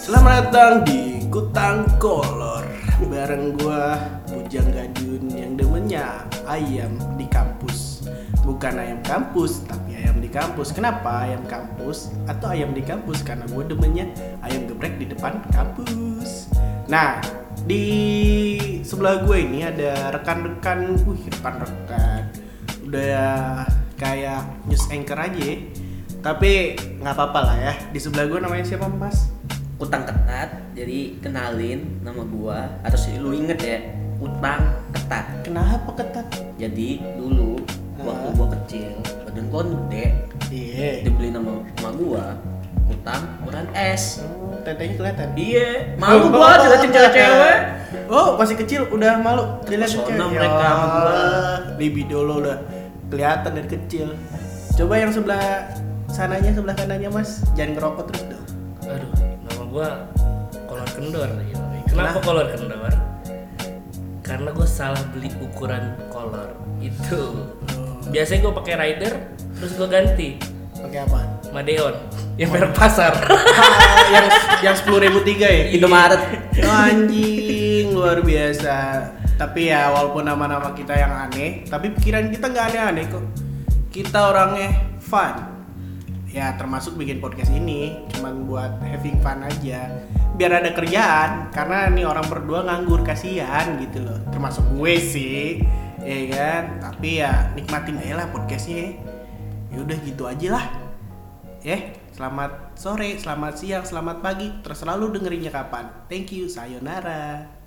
Selamat datang di Kutang Kolor Bareng gua Bujang Gadun yang demennya ayam di kampus Bukan ayam kampus, tapi ayam di kampus Kenapa ayam kampus? Atau ayam di kampus? Karena gua demennya ayam geprek di depan kampus Nah, di sebelah gue ini ada rekan-rekan Wih, rekan-rekan Udah kayak news anchor aja ya. Tapi nggak apa-apa lah ya Di sebelah gue namanya siapa mas? Utang ketat jadi kenalin nama gua atau sih lu inget ya utang ketat Kenapa ketat? jadi dulu waktu Ah. gua kecil badan gua gede Iya. dibeli nama sama gua utang ukuran S Oh, tetenya kelihatan. iya malu gua jelasin cewek-cewek Oh, masih kecil udah malu dilihatin Pesona cewek. mereka Ya sama gua. Allah, Libido lo udah kelihatan dari kecil. Coba yang sebelah sananya sebelah kanannya Mas, jangan ngerokok terus dong. Aduh, gua kolor kendor. yoi. Kenapa Kenapa? kolor kendor? Karena gue salah beli ukuran kolor itu. Biasanya gue pakai rider, terus gue ganti Pakai apa? Madeon yang merek pasar. Ah, yang yang sepuluh ribu tiga ya? Indomaret Oh, anjing luar biasa. Tapi ya walaupun nama-nama kita yang aneh, tapi pikiran kita nggak aneh-aneh kok. Kita orangnya fun. Ya termasuk bikin podcast ini cuman buat having fun aja. Biar ada kerjaan karena nih orang berdua nganggur kasihan gitu loh. Termasuk gue sih. Ya kan? Tapi ya nikmatin aja lah podcastnya. Ya udah gitu aja lah. Ya, selamat sore, selamat siang, selamat pagi. Terserah lu dengerinnya kapan. Thank you, sayonara.